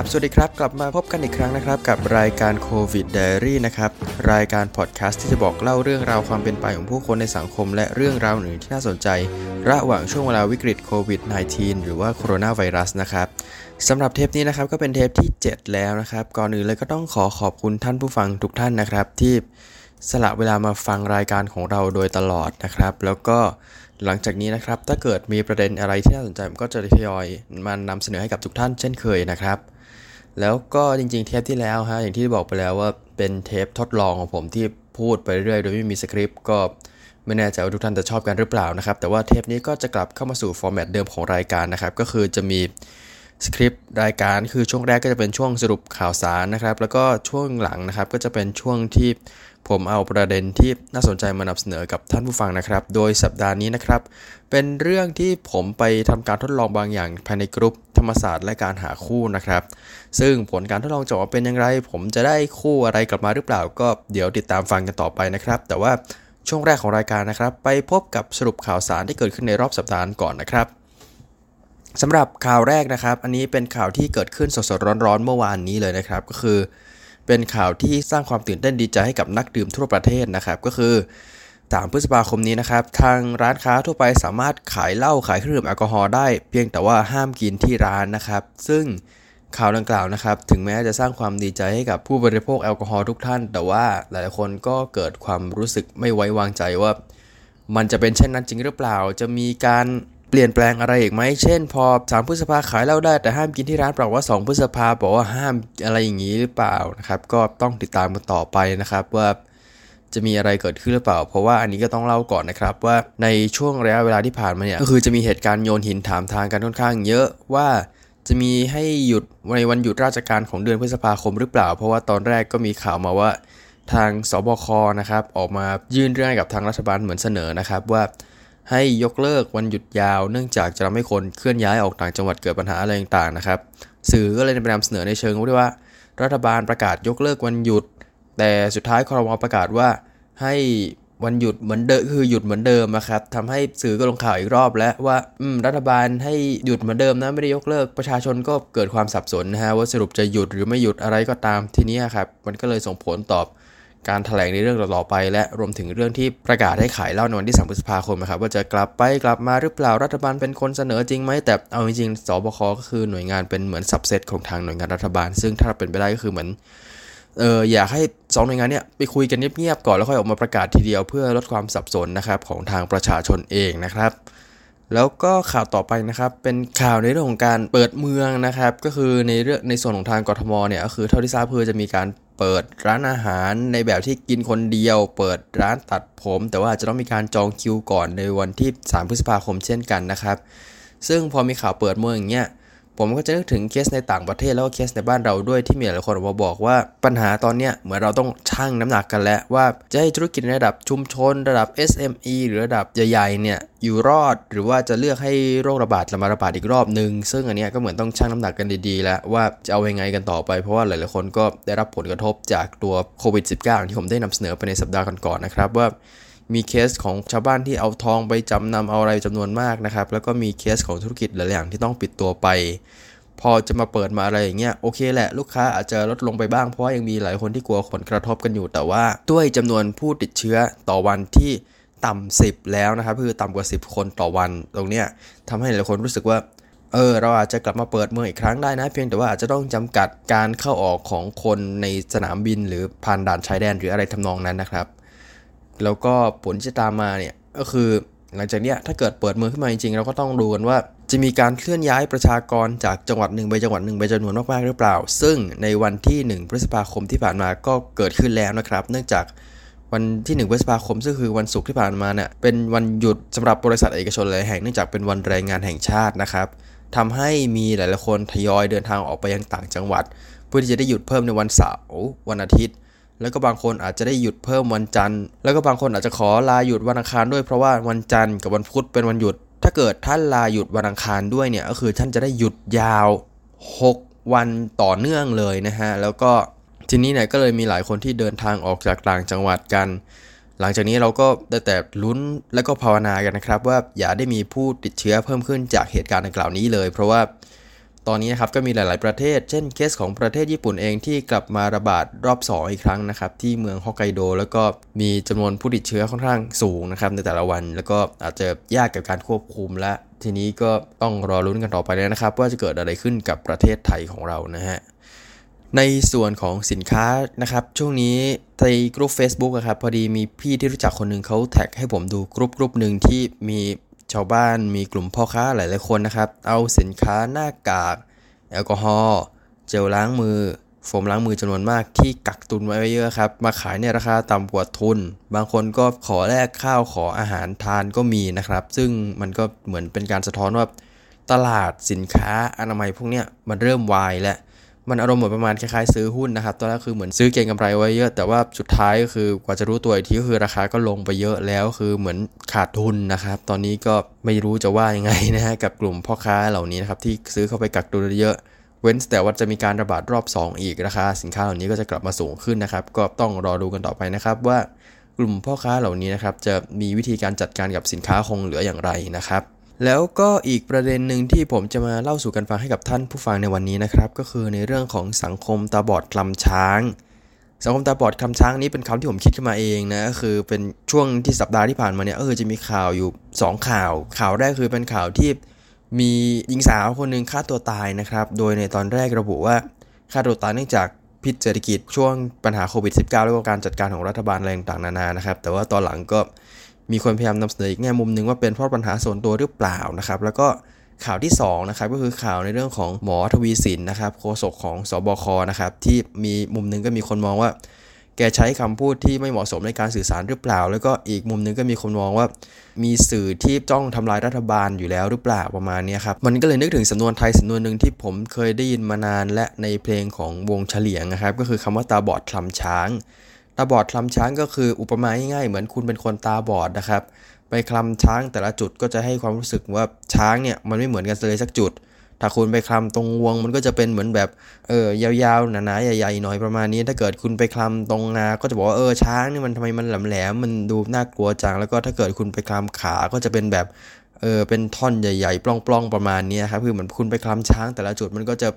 ครับ สวัสดีครับ กลับมาพบกันอีกครั้งนะครับ กับรายการโควิดไดอารี่นะครับ รายการพอดแคสต์ที่จะบอกเล่าเรื่องราวความเป็นไปของผู้คนในสังคม และเรื่องราวอื่นที่น่าสนใจ ระหว่างช่วงเวลาวิกฤตโควิด -19 หรือว่าโคโรนาไวรัสนะครับสำหรับเทปนี้นะครับก็เป็นเทปที่ 7 แล้วนะครับ ก่อนอื่นเลยก็ต้องขอขอบคุณท่านผู้ฟังทุกท่านนะครับ ที่สละเวลามาฟังรายการของเราโดยตลอดนะครับ แล้วก็หลังจากนี้นะครับ ถ้าเกิดมีประเด็นอะไรที่น่าสนใจผมก็จะทยอยมานำเสนอให้กับทุกท่านเช่นเคยนะครับ แล้วก็จริงๆ เทปที่แล้วฮะอย่างที่บอกไปแล้วว่าเป็นเทปทดลองของผมที่พูดไปเรื่อยโดยไม่มีสคริปต์ก็ไม่แน่ใจว่าทุกท่านจะชอบกันหรือเปล่านะครับ แต่ว่าเทปนี้ก็จะกลับเข้ามาสู่ format เดิมของรายการนะครับ ก็คือจะมีสคริปต์รายการคือช่วงแรกก็จะเป็นช่วงสรุปข่าวสารนะครับ แล้วก็ช่วงหลังนะครับก็จะเป็นช่วงที่ ผมเอาประเด็นที่น่าสนใจมานำเสนอกับท่านผู้ฟังนะครับ โดยสัปดาห์นี้นะครับ เป็นเรื่องที่ผมไปทำการทดลองบางอย่างภายในกลุ่มธรรมศาสตร์และการหาคู่นะครับ ซึ่งผลการทดลองจะออกมาเป็นอย่างไร ผมจะได้คู่อะไรกลับมาหรือเปล่า ก็เดี๋ยวติดตามฟังกันต่อไปนะครับ แต่ว่าช่วงแรกของรายการนะครับ ไปพบกับสรุปข่าวสารที่เกิดขึ้นในรอบสัปดาห์ก่อนนะครับสำหรับข่าวแรกนะครับ อันนี้เป็นข่าวที่เกิดขึ้นสดๆร้อนๆเมื่อวานนี้เลยนะครับ ก็คือ เป็นข่าวที่สร้างความตื่นเต้นดีใจให้กับนักดื่มทั่วประเทศนะครับ ก็คือ 3 พฤษภาคมนี้นะครับ ทางร้านค้าทั่วไปสามารถขายเหล้าขายเครื่องดื่มแอลกอฮอล์ได้ เพียงแต่ว่าห้ามกินที่ร้านนะครับ ซึ่งข่าวดังกล่าวนะครับ ถึงแม้จะสร้างความดีใจให้กับผู้บริโภคแอลกอฮอล์ทุกท่าน แต่ว่าหลายคนก็เกิดความรู้สึกไม่ไว้วางใจว่า มันจะเป็นเช่นนั้นจริงหรือเปล่า จะมีการ เปลี่ยนแปลงอะไรอีกไหม เช่น พอ 3 พฤษภาขายเหล้าได้แต่ห้ามกินที่ร้านเปล่าว่า 2 พฤษภาบอกว่าห้ามอะไรอย่างนี้หรือเปล่านะครับ ก็ต้องติดตามกันต่อไปนะครับว่าจะมีอะไรเกิดขึ้นหรือเปล่า เพราะว่าอันนี้ก็ต้องเล่าก่อนนะครับว่าในช่วงระยะเวลาที่ผ่านมาเนี่ยก็คือจะมีเหตุการณ์โยนหินถามทางกันค่อนข้างเยอะว่าจะมีให้หยุดในวันหยุดราชการของเดือนพฤษภาคมหรือเปล่า เพราะว่าตอนแรกก็มีข่าวมาว่าทางสบคนะครับออกมายื่นเรื่องกับทางรัฐบาลเหมือนเสนอนะครับว่า ให้ยกเลิกวันหยุดยาว เนื่องจากจะทำให้คนเคลื่อนย้ายออกต่างจังหวัดเกิดปัญหาอะไรต่างๆนะครับ สื่อก็เลยไปนำเสนอในเชิงว่า รัฐบาลประกาศยกเลิกวันหยุด แต่สุดท้ายคอรมอประกาศว่าให้วันหยุดเหมือนเดิมคือหยุดเหมือนเดิมนะครับทำให้สื่อก็ลงข่าวอีกรอบแล้วว่ารัฐบาลให้หยุดเหมือนเดิมนะไม่ได้ยกเลิกประชาชนก็เกิดความสับสนนะฮะว่าสรุปจะหยุดหรือไม่หยุดอะไรก็ตามทีนี้ครับมันก็เลยส่งผลตอบ การถแถลงในเรื่องต่อไป และรวมถึงเรื่องที่ประกาศให้ขายเหล้าในวันที่ 3 พฤษภาคมนะครับว่าจะกลับไปกลับมาหรือเปล่ารัฐบาลเป็นคนเสนอจริงไหมแต่เอาจริงๆสบคก็คือหน่วยงานเป็นเหมือนสับเซตของทางหน่วยงานรัฐบาล ซึ่งถ้าเป็นไปได้ก็คือเหมือนเอออยากให้สองหน่วยงานเนี้ยไปคุยกันเงียบๆก่อนแล้วค่อยออกมาประกาศทีเดียวเพื่อลดความสับสนนะครับของทางประชาชนเองนะครับแล้วก็ข่าวต่อไปนะครับเป็นข่าวในเรื่องของการเปิดเมืองนะครับ ก็คือในเรื่องในส่วนของทางกรทมเนี่ยก็คือเท่าที่ทราบเพื่อจะมีการ เปิดร้านอาหารในแบบที่กินคนเดียว เปิดร้านตัดผม แต่ว่าจะต้องมีการจองคิวก่อนในวันที่ 3 พฤษภาคมเช่นกันนะครับ ซึ่งพอมีข่าวเปิดเมืองอย่างเงี้ย ผมก็จะนึกถึงเคสในต่างประเทศแล้วก็เคสในบ้านเราด้วยที่มีหลายคนมาบอกว่าปัญหาตอนเนี้ยเหมือนเราต้องชั่งน้ำหนักกันแล้วว่าจะให้ธุรกิจระดับชุมชน ระดับ SME หรือระดับใหญ่ๆเนี่ยอยู่รอดหรือว่าจะเลือกให้โรคระบาดมาระบาดอีกรอบหนึ่งซึ่งอันนี้ก็เหมือนต้องชั่งน้ำหนักกันดีๆ แล้วว่าจะเอายังไงกันต่อไปเพราะว่าหลายๆคนก็ได้รับผลกระทบจากตัวโควิด -19 ที่ผมได้นำเสนอไปในสัปดาห์ก่อนๆนะครับว่า มีเคสของชาวบ้านที่เอาทองไปจำนำเอาอะไรจำนวนมากนะครับ แล้วก็มีเคสของธุรกิจหลายอย่างที่ต้องปิดตัวไป พอจะมาเปิดมาอะไรอย่างเงี้ยโอเคแหละลูกค้าอาจจะลดลงไปบ้างเพราะว่ายังมีหลายคนที่กลัวผลกระทบกันอยู่แต่ว่า ด้วยจำนวนผู้ติดเชื้อต่อวันที่ต่ำสิบแล้วนะครับคือต่ำกว่า 10 คนต่อวันตรงเนี้ยทำให้หลายคนรู้สึกว่าเออเราอาจจะกลับมาเปิดเมืองอีกครั้งได้นะ เพียงแต่ว่าอาจจะต้องจำกัดการเข้าออกของคนในสนามบินหรือผ่านด่านชายแดนหรืออะไรทำนองนั้นนะครับ แล้วก็ผลที่จะตามมาเนี่ยก็คือ หลังจากนี้ถ้าเกิดเปิดเมืองขึ้นมาจริงๆเราก็ต้องดูกันว่า จะมีการเคลื่อนย้ายประชากรจากจังหวัดหนึ่งไปจังหวัดหนึ่งไปจำนวนมากๆหรือเปล่า ซึ่งในวันที่ 1 พฤษภาคมที่ผ่านมาก็เกิดขึ้นแล้วนะครับ เนื่องจากวันที่ 1 พฤษภาคมซึ่งคือวันศุกร์ที่ผ่านมาเนี่ยเป็นวันหยุดสำหรับบริษัทเอกชนหลายแห่งเนื่องจากเป็นวันแรงงานแห่งชาตินะครับทำให้มีหลายๆคนทยอยเดินทางออกไปยังต่างจังหวัด เพื่อที่จะได้หยุดเพิ่มในวันเสาร์วันอาทิตย์ แล้วก็บางคนอาจจะได้หยุดเพิ่มวันจันทร์ แล้วก็บางคนอาจจะขอลาหยุดวันอังคารด้วยเพราะว่าวันจันทร์กับวันพุธเป็นวันหยุด ถ้าเกิดท่านลาหยุดวันอังคารด้วยเนี่ยก็คือท่านจะได้หยุดยาว 6 วันต่อเนื่องเลยนะฮะแล้วก็ทีนี้เนี่ยก็เลยมีหลายคนที่เดินทางออกจากต่างจังหวัดกัน หลังจากนี้เราก็ได้แต่ลุ้นและก็ภาวนากันนะครับ ว่าอย่าได้มีผู้ติดเชื้อเพิ่มขึ้นจากเหตุการณ์ดังกล่าวนี้เลย เพราะว่า ตอนนี้นะครับก็มีหลาย ๆประเทศ เช่นเคสของประเทศญี่ปุ่นเองที่กลับมาระบาดรอบ 2 อีกครั้งนะครับ ที่เมืองฮอกไกโด แล้วก็มีจำนวนผู้ติดเชื้อค่อนข้างสูงนะครับในแต่ละวัน แล้วก็อาจจะยากกับการควบคุมและ ทีนี้ก็ต้องรอรุ้นกันต่อไปเลยนะครับ ว่าจะเกิดอะไรขึ้นกับประเทศไทยของเรานะฮะในส่วนของสินค้านะครับ ช่วงนี้ในกลุ่ม Facebook ครับพอดีมีพี่ที่รู้จักคนหนึ่งเขาแท็กให้ผมดูกลุ่มกลุ่มหนึ่งที่มี ชาวบ้านมีกลุ่มพ่อค้าหลายๆคนนะครับ เอาสินค้าหน้ากาก แอลกอฮอล์เจลล้างมือ โฟมล้างมือจำนวนมากที่กักตุนไว้เยอะครับ มาขายในราคาต่ำกว่าทุน บางคนก็ขอแลกข้าวขออาหารทานก็มีนะครับ ซึ่งมันก็เหมือนเป็นการสะท้อนว่าตลาดสินค้าอนามัยพวกนี้มันเริ่มวายแล้ว มันอารมณ์เหมือนประมาณคล้ายๆซื้อหุ้นนะครับตอนแรกคือเหมือนซื้อเก็งกำไรไว้เยอะ แต่ว่าสุดท้ายก็คือกว่าจะรู้ตัวอีกทีก็คือราคาก็ลงไปเยอะแล้วคือเหมือนขาดทุนนะครับ ตอนนี้ก็ไม่รู้จะว่ายังไงนะฮะกับกลุ่มพ่อค้าเหล่านี้นะครับที่ซื้อเข้าไปกักตุนเยอะเว้นแต่ว่าจะมีการระบาดรอบ 2 อีกราคาสินค้าเหล่านี้ก็จะกลับมาสูงขึ้นนะครับ ก็ต้องรอดูกันต่อไปนะครับว่ากลุ่มพ่อค้าเหล่านี้นะครับจะมีวิธีการจัดการกับสินค้าคงเหลืออย่างไรนะครับ แล้วก็อีกประเด็นหนึ่งที่ผมจะมาเล่าสู่กันฟังให้กับท่านผู้ฟังในวันนี้นะครับ ก็คือในเรื่องของสังคมตาบอดคลำช้าง สังคมตาบอดคลำช้างนี้เป็นคำที่ผมคิดขึ้นมาเองนะคือเป็นช่วงที่สัปดาห์ที่ผ่านมาเนี่ยเออจะมีข่าวอยู่ 2 ข่าว ข่าวแรกคือเป็นข่าวที่มีหญิงสาวคนหนึ่งฆ่าตัวตายนะครับ โดยในตอนแรกระบุว่าฆ่าตัวตายเนื่องจากพิษเศรษฐกิจช่วงปัญหาโควิด -19 แล้วก็การจัดการของรัฐบาลอะไรต่างๆนานานะครับ แต่ว่าตอนหลังก็ มีคนพยายามนำเสนออีกแง่มุมหนึ่งว่าเป็นเพราะปัญหาส่วนตัวหรือเปล่านะครับ แล้วก็ข่าวที่2นะครับก็คือข่าวในเรื่องของหมอทวีสินนะครับโฆษกของสบคนะครับที่มีมุมหนึ่งก็มีคนมองว่า แกใช้คำพูดที่ไม่เหมาะสมในการสื่อสารหรือเปล่า แล้วก็อีกมุมหนึ่งก็มีคนมองว่า มีสื่อที่จ้องทำลายรัฐบาลอยู่แล้วหรือเปล่าประมาณนี้ครับมันก็เลยนึกถึงสำนวนไทยสำนวนหนึ่งที่ผมเคยได้ยินมานานและในเพลงของวงเฉลียงนะครับก็คือคำว่าตาบอดคลำช้างาบอดคลำช้างก็คืออุปมาง่ายๆเหมือนคุณเป็นคนตาบอดนะครับ ไปคลำช้างแต่ละจุดก็จะให้ความรู้สึกว่าช้างเนี่ยมันไม่เหมือนกันเลยสักจุด ถ้าคุณไปคลำตรงวงมันก็จะเป็นเหมือนแบบเออยาวๆหนาๆใหญ่ๆหน่อยประมาณนี้ ถ้าเกิดคุณไปคลำตรงนา ก็จะบอกว่าเออช้างนี่มันทำไมมันแหลมๆมันดูน่ากลัวจังแล้วก็ถ้าเกิดคุณไปคลำขาก็จะเป็นแบบเออเป็นท่อนใหญ่ ๆ ปล้องๆประมาณนี้ครับคือเหมือนคุณไปคลำช้างแต่ละจุดมันก็จะ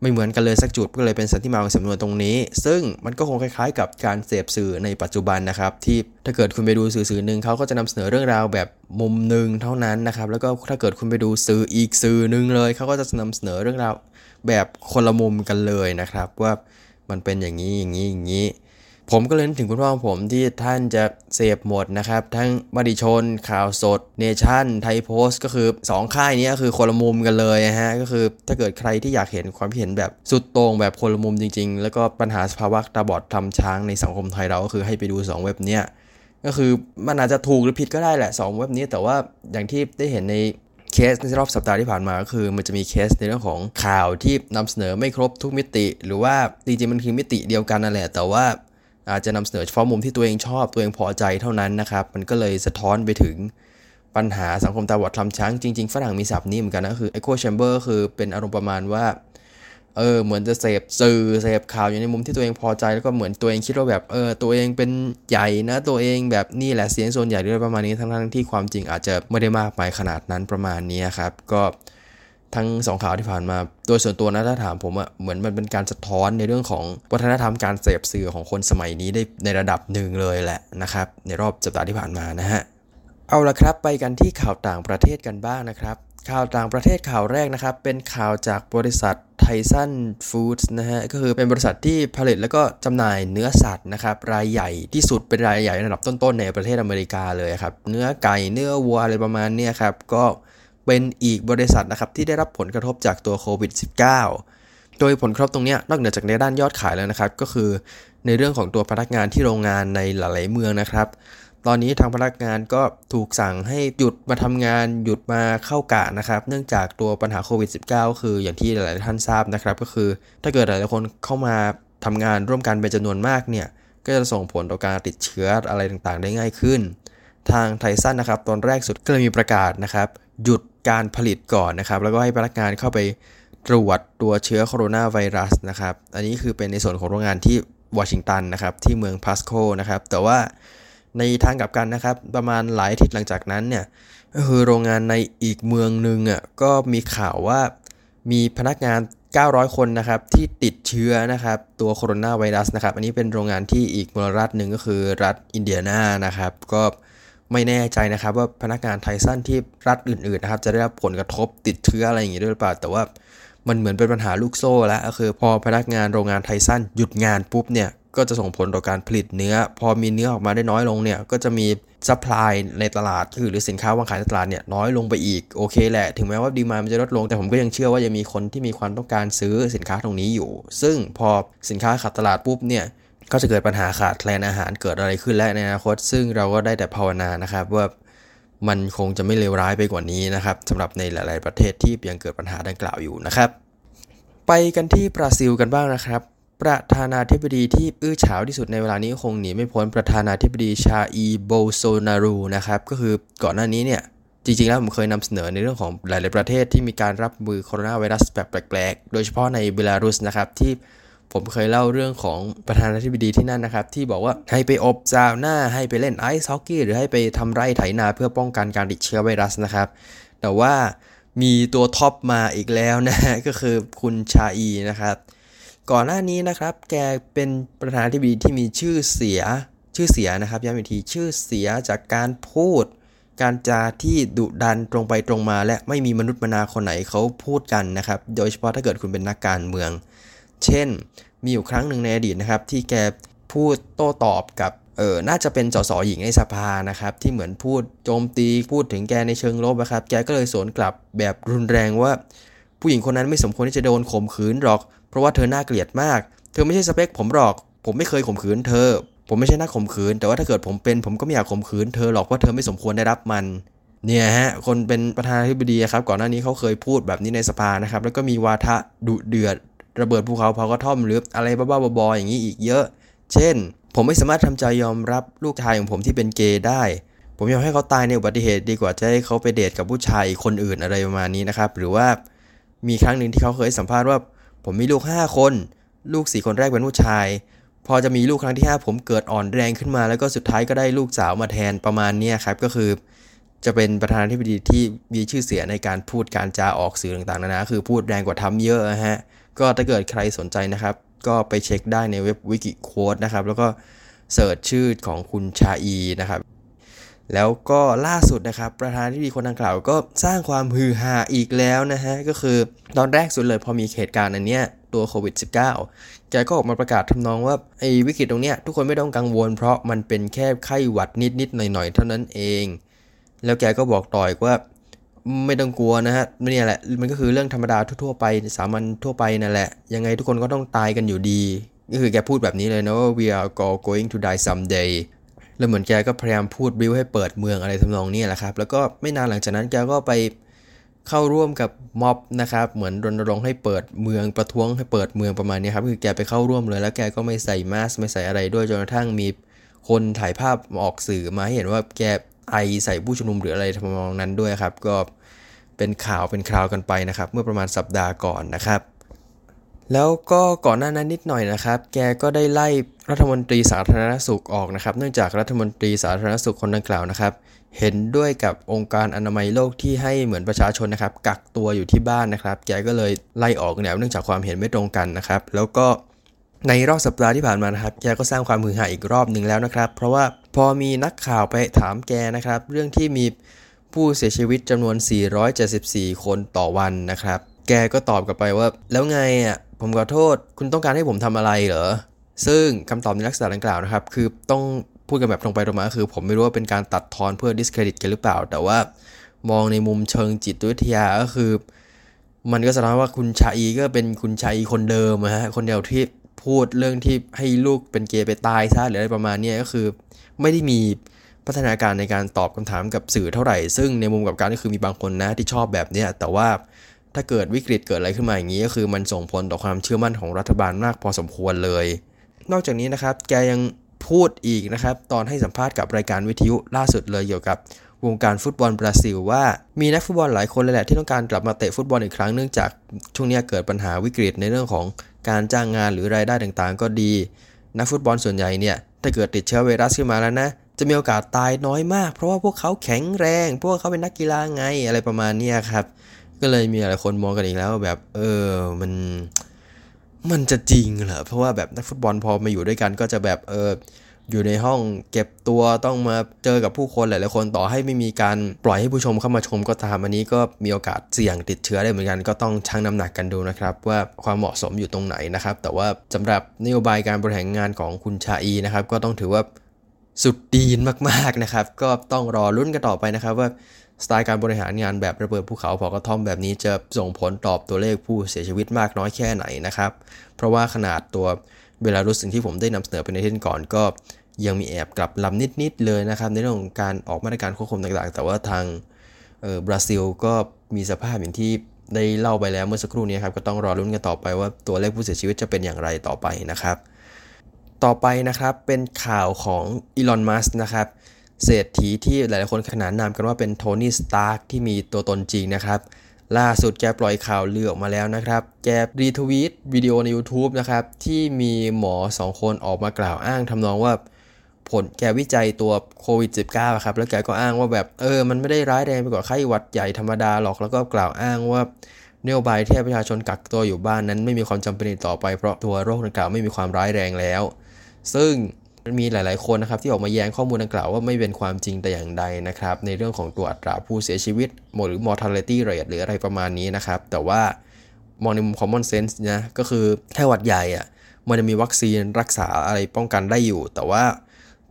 ไม่เหมือนกันเลยสักจุดก็เลยเป็นสันที่มาของสำนวนตรงนี้ ซึ่งมันก็คงคล้ายๆ กับการเสพสื่อในปัจจุบันนะครับ ที่ถ้าเกิดคุณไปดูสื่อสื่อหนึ่งเขาก็จะนำเสนอเรื่องราวแบบมุมหนึ่งเท่านั้นนะครับ แล้วก็ถ้าเกิดคุณไปดูสื่ออีกสื่อหนึ่งเลยเขาก็จะนำเสนอเรื่องราวแบบคนละมุมกันเลยนะครับ ว่ามันเป็นอย่างนี้อย่างนี้อย่างนี้ ผมก็เลยถึงคุณพ่อของผมที่ท่านจะเสพหมดนะครับ ทั้งมติชน ข่าวสด เนชั่น ไทยโพสต์ก็คือ 2 ค่ายนี้คือคนละมุมกันเลยฮะ ก็คือถ้าเกิดใครที่อยากเห็นความเห็นแบบสุดโต่งแบบคนละมุมจริง ๆ แล้วก็ปัญหาสภาวะตาบอดทำช้างในสังคมไทยเราก็คือให้ไปดู 2 เว็บเนี้ยก็คือมันอาจจะถูกหรือผิดก็ได้แหละ 2 เว็บนี้แต่ว่าอย่างที่ได้เห็นในเคสในรอบสัปดาห์ที่ผ่านมาก็คือ มันจะมีเคสในเรื่องของข่าวที่นำเสนอไม่ครบทุกมิติ หรือว่าจริงๆมันคือมิติเดียวกันนั่นแหละ แต่ว่า อาจจะนำเสนอเฉพาะมุมที่ตัวเองชอบตัวเองพอใจเท่านั้นนะครับ มันก็เลยสะท้อนไปถึงปัญหาสังคมตาบอดคลำช้างจริง ๆ ฝรั่งมีศัพท์นี้เหมือนกันนะคือ echo chamber คือเป็นอารมณ์ประมาณว่าเออเหมือนจะเสพสื่อเสพข่าวอยู่ในมุมที่ตัวเองพอใจแล้วก็เหมือนตัวเองคิดว่าแบบเออตัวเองเป็นใหญ่นะตัวเองแบบนี่แหละเสียงส่วนใหญ่ด้วยประมาณนี้ทั้งๆที่ความจริงอาจจะไม่ได้มากไปขนาดนั้นประมาณนี้ครับก็ ทั้งสองข่าวที่ผ่านมา โดยส่วนตัวนะถ้าถามผมอะเหมือนมันเป็นการสะท้อนในเรื่องของวัฒนธรรมการเสพสื่อของคนสมัยนี้ได้ในระดับหนึ่งเลยแหละนะครับ ในรอบสัปดาห์ที่ผ่านมานะฮะเอาละครับ ไปกันที่ข่าวต่างประเทศกันบ้างนะครับ ข่าวต่างประเทศข่าวแรกนะครับ เป็นข่าวจากบริษัทไทซันฟู้ดนะฮะก็คือเป็นบริษัทที่ผลิตแล้วก็จำหน่ายเนื้อสัตว์นะครับ รายใหญ่ที่สุดเป็นรายใหญ่ระดับต้นๆในประเทศอเมริกาเลยครับ เนื้อไก่เนื้อวัวอะไรประมาณนี้ครับก็ เป็นอีกบริษัทนะครับที่ได้รับผลกระทบจากตัวโควิด -19 โดยผลกระทบตรงนี้นอกเหนือจากในด้านยอดขายแล้วนะครับ ก็คือในเรื่องของตัวพนักงานที่โรงงานในหลาย ๆ เมืองนะครับ ตอนนี้ทางพนักงานก็ถูกสั่งให้หยุดมาทำงานหยุดมาเข้ากะนะครับ เนื่องจากตัวปัญหาโควิด -19 คืออย่างที่หลาย ๆ ท่านทราบนะครับ ก็คือถ้าเกิดหลายๆคนเข้ามาทำงานร่วมกันเป็นจำนวนมากเนี่ยก็จะส่งผลต่อการติดเชื้ออะไรต่างๆ ได้ง่ายขึ้น ทางไทซันนะครับตอนแรกสุดก็เลยมีประกาศนะครับ หยุดการผลิตก่อนนะครับ แล้วก็ให้พนักงานเข้าไปตรวจตัวเชื้อโคโรนาไวรัสนะครับ อันนี้คือเป็นในส่วนของโรงงานที่วอชิงตันนะครับ ที่เมืองพาสโคนะครับ แต่ว่าในทางกลับกันนะครับ ประมาณหลายอาทิตย์หลังจากนั้นเนี่ยก็คือโรงงานในอีกเมืองหนึ่งอะก็มีข่าวว่ามีพนักงาน 900 คนนะครับที่ติดเชื้อนะครับตัวโคโรนาไวรัสนะครับ อันนี้เป็นโรงงานที่อีกมลรัฐหนึ่งก็คือรัฐอินเดียนานะครับ ก็ ไม่แน่ใจนะครับว่าพนักงาน Tyson ที่รัฐอื่นๆนะครับจะได้รับผลกระทบติดเชื้ออะไรอย่างงี้ด้วยหรือเปล่า แต่ว่ามันเหมือนเป็นปัญหาลูกโซ่แล้วก็คือพอพนักงานโรงงาน Tyson หยุดงานปุ๊บเนี่ยก็จะส่งผลต่อการผลิตเนื้อ พอมีเนื้อออกมาได้น้อยลงเนี่ยก็จะมี supply ในตลาดคือหรือสินค้าวางขายในตลาดเนี่ยน้อยลงไปอีกโอเคแหละ ถึงแม้ว่า demand มันจะลดลงแต่ผมก็ยังเชื่อว่ายังมีคนที่มีความต้องการซื้อสินค้าตรงนี้อยู่ ซึ่งพอสินค้าขาดตลาดปุ๊บเนี่ย ก็จะเกิดปัญหาขาดแคลนอาหารเกิดอะไรขึ้นและในอนาคต ซึ่งเราก็ได้แต่ภาวนานะครับ ว่ามันคงจะไม่เลวร้ายไปกว่านี้นะครับสำหรับในหลาย ๆ ประเทศที่ยังเกิดปัญหาดังกล่าวอยู่นะครับ ไปกันที่บราซิลกันบ้างนะครับ ประธานาธิบดีที่อื้อฉาวที่สุดในเวลานี้คงหนีไม่พ้นประธานาธิบดีชาอีโบโซนารูนะครับก็คือก่อนหน้านี้เนี่ยจริง ๆ แล้วผมเคยนำเสนอในเรื่องของหลาย ๆ ประเทศที่มีการรับมือโคโรนาไวรัสแบบแปลก ๆ โดยเฉพาะในเบลารุสนะครับที่ ผมเคยเล่าเรื่องของประธานาธิบดีที่นั่นนะครับ ที่บอกว่าให้ไปอบซาวน่าให้ไปเล่นไอซ์ฮอกกี้หรือให้ไปทำไร่ไถนาเพื่อป้องกันการติดเชื้อไวรัสนะครับ แต่ว่ามีตัวท็อปมาอีกแล้วนะก็คือคุณชาอีนะครับ ก่อนหน้านี้นะครับ แกเป็นประธานาธิบดีที่มีชื่อเสียชื่อเสียนะครับย้ำอีกทีชื่อเสียจากการพูด การจาที่ดุดันตรงไปตรงมา และไม่มีมนุษย์มนาคนไหนเขาพูดกันนะครับ โดยเฉพาะถ้าเกิดคุณเป็นนักการเมือง เช่น มีอยู่ครั้งหนึ่งในอดีตนะครับ ที่แกพูดโต้ตอบกับเออน่าจะเป็นสสหญิงในสภานะครับ ที่เหมือนพูดโจมตีพูดถึงแกในเชิงลบนะครับ แกก็เลยสวนกลับแบบรุนแรงว่า ผู้หญิงคนนั้นไม่สมควรที่จะโดนข่มขืนหรอก เพราะว่าเธอน่าเกลียดมาก เธอไม่ใช่สเปคผมหรอก ผมไม่เคยข่มขืนเธอ ผมไม่ใช่นักข่มขืน แต่ว่าถ้าเกิดผมเป็นผมก็ไม่อยากข่มขืนเธอหรอกว่าเธอไม่สมควรได้รับมันเนี่ยฮะคนเป็นประธานาธิบดีครับก่อนหน้านี้เขาเคยพูดแบบนี้ในสภานะครับ แล้วก็มีวาทะดุเดือด ระเบิดภูเขาเผากระท่อมหรืออะไรบ้าๆบอๆอย่างนี้อีกเยอะ เช่น ผมไม่สามารถทำใจยอมรับลูกชายของผมที่เป็นเกย์ได้ ผมยอมให้เขาตายในอุบัติเหตุดีกว่าจะให้เขาไปเดทกับผู้ชายคนอื่นอะไรประมาณนี้นะครับ หรือว่ามีครั้งหนึ่งที่เขาเคยสัมภาษณ์ว่า ผมมีลูก 5 คน ลูก 4 คนแรกเป็นผู้ชาย พอจะมีลูกครั้งที่ 5 ผมเกิดอ่อนแรงขึ้นมา แล้วก็สุดท้ายก็ได้ลูกสาวมาแทนประมาณนี้ครับก็คือ จะเป็นประธานาธิบดีที่มีชื่อเสียงในการพูดการจาออกสื่อต่างๆนานาคือพูดแรงกว่าทำเยอะฮะ ก็ถ้าเกิดใครสนใจนะครับ ก็ไปเช็คได้ในเว็บวิกิโค้ดนะครับ แล้วก็เสิร์ชชื่อของคุณชาอีนะครับ แล้วก็ล่าสุดนะครับ ประธานาธิบดีคนดังกล่าวก็สร้างความฮือฮาอีกแล้วนะฮะ ก็คือตอนแรกสุดเลยพอมีเหตุการณ์อันเนี้ยตัวโควิด -19 แกก็ออกมาประกาศทำนองว่าไอ้วิกฤตตรงเนี้ยทุกคนไม่ต้องกังวลเพราะมันเป็นแค่ไข้หวัดนิดๆหน่อยๆเท่านั้นเอง แล้วแกก็บอกต่อยว่า ไม่ต้องกลัวนะฮะนี่แหละ มันก็คือเรื่องธรรมดาทั่วไปสามัญทั่วไปนั่นแหละ ยังไงทุกคนก็ต้องตายกันอยู่ดี ก็คือแกพูดแบบนี้เลยนะว่า we are all going to die someday แล้วเหมือนแกก็พยายามพูดบิวให้เปิดเมืองอะไรทำนองนี้แหละครับ แล้วก็ไม่นานหลังจากนั้นแกก็ไปเข้าร่วมกับม็อบนะครับ เหมือนรณรงค์ให้เปิดเมืองประท้วงให้เปิดเมืองประมาณนี้ครับ คือแกไปเข้าร่วมเลยแล้วแกก็ไม่ใส่มาสไม่ใส่อะไรด้วยจนกระทั่งมีคนถ่ายภาพออกสื่อมาให้เห็นว่าแกไอใส่ผู้ชุมนุมหรืออะไรทำนองนั้นด้วยครับ ก็ เป็นข่าวเป็นคราวกันไปนะครับ เมื่อประมาณสัปดาห์ก่อนนะครับ แล้วก็ก่อนหน้านั้นนิดหน่อยนะครับ แกก็ได้ไล่รัฐมนตรีสาธารณสุขออกนะครับ เนื่องจากรัฐมนตรีสาธารณสุขคนดังกล่าวนะครับ เห็นด้วยกับองค์การอนามัยโลกที่ให้เหมือนประชาชนนะครับ กักตัวอยู่ที่บ้านนะครับ แกก็เลยไล่ออกแนวเนื่องจากความเห็นไม่ตรงกันนะครับ แล้วก็ในรอบสัปดาห์ที่ผ่านมานะครับ แกก็สร้างความมือหาอีกรอบหนึ่งแล้วนะครับ เพราะว่าพอมีนักข่าวไปถามแกนะครับ เรื่องที่มี ผู้เสียชีวิตจำนวน 474 คนต่อวันนะครับ แกก็ตอบกลับไปว่า แล้วไงอะ ผมขอโทษ คุณต้องการให้ผมทำอะไรเหรอ ซึ่งคำตอบในลักษณะดังกล่าวนะครับ คือต้องพูดกันแบบตรงไปตรงมาคือ ผมไม่รู้ว่าเป็นการตัดทอนเพื่อ discredit กันหรือเปล่า แต่ว่ามองในมุมเชิงจิตวิทยาก็คือ มันก็แสดงว่าคุณชาอีก็เป็นคุณชาอีคนเดิมนะฮะ คนเดียวที่พูดเรื่องที่ให้ลูกเป็นเกย์ไปตายซะหรืออะไรประมาณนี้ก็คือ ไม่ได้มี พัฒนาการในการตอบคำถามกับสื่อเท่าไหร่ ซึ่งในมุมกับการก็คือมีบางคนนะที่ชอบแบบเนี้ยแต่ว่าถ้าเกิดวิกฤตเกิดอะไรขึ้นมาอย่างนี้ก็คือมันส่งผลต่อความเชื่อมั่นของรัฐบาลมากพอสมควรเลย นอกจากนี้นะครับ แกยังพูดอีกนะครับ ตอนให้สัมภาษณ์กับรายการวิทยุล่าสุดเลยเกี่ยวกับวงการฟุตบอลบราซิลว่ามีนักฟุตบอลหลายคนเลยแหละที่ต้องการกลับมาเตะฟุตบอลอีกครั้งเนื่องจากช่วงนี้เกิดปัญหาวิกฤตในเรื่องของการจ้างงานหรือรายได้ต่างๆ ก็ดี นักฟุตบอลส่วนใหญ่เนี่ยถ้าเกิดติดเชื้อไวรัสขึ้นมาแล้วนะ จะมีโอกาสตายน้อยมาก เพราะว่าพวกเขาแข็งแรง พวกเขาเป็นนักกีฬาไงอะไรประมาณนี้ครับ ก็เลยมีหลายคนมองกันอีกแล้วแบบ เออมันมันจะจริงเหรอ เพราะว่าแบบนักฟุตบอลพอมาอยู่ด้วยกันก็จะแบบเอออยู่ในห้องเก็บตัวต้องมาเจอกับผู้คนหลายๆคนต่อให้ไม่มีการปล่อยให้ผู้ชมเข้ามาชมก็ตามอันนี้ก็มีโอกาสเสี่ยงติดเชื้อได้เหมือนกันก็ต้องชั่งน้ำหนักกันดูนะครับ ว่าความเหมาะสมอยู่ตรงไหนนะครับ แต่ว่าสำหรับนโยบายการบริหารงานของคุณชาอีนะครับ ก็ต้องถือว่า สุดดีนมากๆนะครับ ก็ต้องรอรุ่นกันต่อไปนะครับ ว่าสไตล์การบริหารงานแบบระเบิดภูเขาผากระท่อมแบบนี้จะส่งผลตอบตัวเลขผู้เสียชีวิตมากน้อยแค่ไหนนะครับ เพราะว่าขนาดตัวเวลารู้สิ่งที่ผมได้นำเสนอไปในที่ก่อนก็ยังมีแอบกลับลำนิดๆเลยนะครับ ในเรื่องของการออกมาตรการควบคุมต่างๆ แต่ว่าทางบราซิลก็มีสภาพอย่างที่ได้เล่าไปแล้วเมื่อสักครู่นี้ครับก็ต้องรอรุ้นกันต่อไปว่าตัวเลขผู้เสียชีวิตจะเป็นอย่างไรต่อไปนะครับ ต่อไปนะครับเป็นข่าวของอีลอนมัสนะครับเศรษฐีที่หลายๆคนขนานนามกันว่าเป็นโทนี่สตาร์กที่มีตัวตนจริงนะครับล่าสุดแกปล่อยข่าวลือออกมาแล้วนะครับ แกรีทวีตวิดีโอใน YouTube นะครับ ที่มีหมอ 2 คนออกมากล่าวอ้างทำนองว่า ผลแกวิจัยตัวโควิด -19 ครับ แล้วแกก็อ้างว่าแบบ เออ มันไม่ได้ร้ายแรงไปกว่าไข้หวัดใหญ่ธรรมดาหรอก แล้วก็กล่าวอ้างว่านโยบายที่ประชาชนกักตัวอยู่บ้านนั้นไม่มีความจำเป็นต่อไปเพราะตัวโรคดังกล่าวไม่มีความร้ายแรงแล้ว ซึ่งมีหลาย ๆ คนนะครับที่ออกมาแย้งข้อมูลดังกล่าวว่าไม่เป็นความจริงแต่อย่างใดนะครับ ในเรื่องของตัวอัตราผู้เสียชีวิตหรือ mortality rate หรืออะไรประมาณนี้นะครับ แต่ว่ามองในมุม common sense นะก็คือแค่หวัดใหญ่อะมันจะมีวัคซีนรักษาอะไรป้องกันได้อยู่ แต่ว่า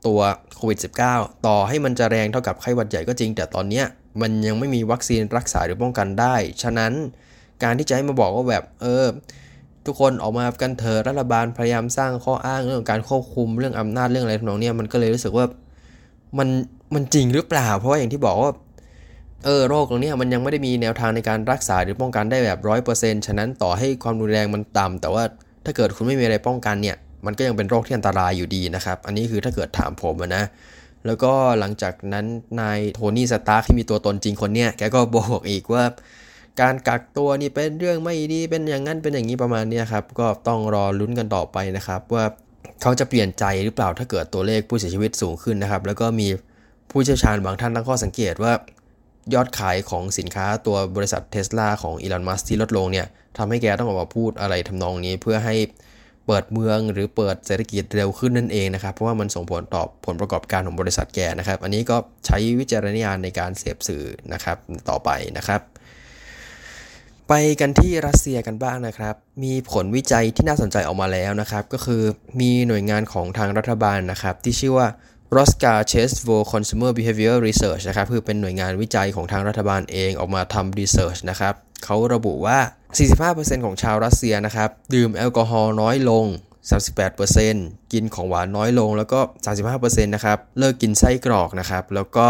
ตัวโควิด -19 ต่อให้มันจะแรงเท่ากับไข้หวัดใหญ่ก็จริง แต่ตอนเนี้ยมันยังไม่มีวัคซีนรักษาหรือป้องกันได้ ฉะนั้นการที่จะให้มาบอกว่าแบบเออ ทุกคนออกมากันเถอะรัฐบาลพยายามสร้างข้ออ้างเรื่องการควบคุมเรื่องอำนาจเรื่องอะไรทำนองนี้มันก็เลยรู้สึกว่ามันมันจริงหรือเปล่า เพราะว่าอย่างที่บอกว่าเออโรคตรงนี้มันยังไม่ได้มีแนวทางในการรักษาหรือป้องกันได้แบบร้อยเปอร์เซ็นต์ฉะนั้นต่อให้ความรุนแรงมันต่ำแต่ว่าถ้าเกิดคุณไม่มีอะไรป้องกันเนี่ย มันก็ยังเป็นโรคที่อันตรายอยู่ดีนะครับ อันนี้คือถ้าเกิดถามผมนะ แล้วก็หลังจากนั้นนายโทนี่สตาร์ที่มีตัวตนจริงคนเนี้ยแกก็บอกอีกว่า การกักตัวนี่เป็นเรื่องไม่ดีเป็นอย่างนั้นเป็นอย่างนี้ประมาณนี้ครับ ก็ต้องรอลุ้นกันต่อไปนะครับ ว่าเขาจะเปลี่ยนใจหรือเปล่าถ้าเกิดตัวเลขผู้เสียชีวิตสูงขึ้นนะครับ แล้วก็มีผู้เชี่ยวชาญบางท่านตั้งข้อสังเกตว่ายอดขายของสินค้าตัวบริษัทเทสลาของอีลอนมัสที่ลดลงเนี่ยทำให้แกต้องออกมาพูดอะไรทำนองนี้เพื่อให้เปิดเมืองหรือเปิดเศรษฐกิจเร็วขึ้นนั่นเองนะครับ เพราะว่ามันส่งผลต่อผลประกอบการของบริษัทแกนะครับ อันนี้ก็ใช้วิจารณญาณในการเสพสื่อนะครับต่อไปนะครับ ไปกันที่รัสเซียกันบ้างนะครับ มีผลวิจัยที่น่าสนใจออกมาแล้วนะครับ ก็คือมีหน่วยงานของทางรัฐบาลนะครับ ที่ชื่อว่า r o s k a c h e s v o Consumer Behavior Research นะครับ คือเป็นหน่วยงานวิจัยของทางรัฐบาลเองออกมาทำ research นะครับ เขาระบุว่า 45%ของชาวรัสเซียนะครับ ดื่มแอลกอฮอล์น้อยลง 38%กินของหวานน้อยลง แล้วก็ 35%นะครับ เลิกกินไส้กรอกนะครับ แล้วก็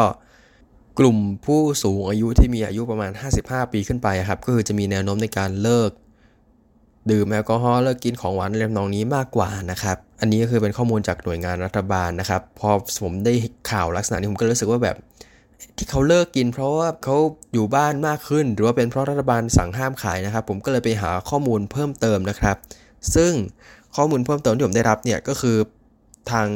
กลุ่มผู้สูงอายุที่มีอายุประมาณ 55 ปีขึ้นไปครับก็คือจะมีแนวโน้มในการเลิก ดื่มแอลกอฮอล์เลิกกินของหวานเรื่องนองนี้มากกว่านะครับอันนี้ก็คือเป็นข้อมูลจากหน่วยงานรัฐบาลนะครับ พอผมได้ข่าวลักษณะนี้ผมก็รู้สึกว่าแบบ ที่เขาเลิกกิน เพราะว่าเขาอยู่บ้านมากขึ้น หรือว่าเป็นเพราะรัฐบาลสั่งห้ามขายนะครับ ผมก็เลยไปหาข้อมูลเพิ่มเติมนะครับ ซึ่งข้อมูลเพิ่มเติมที่ผมได้รับเนี่ยก็คือทาง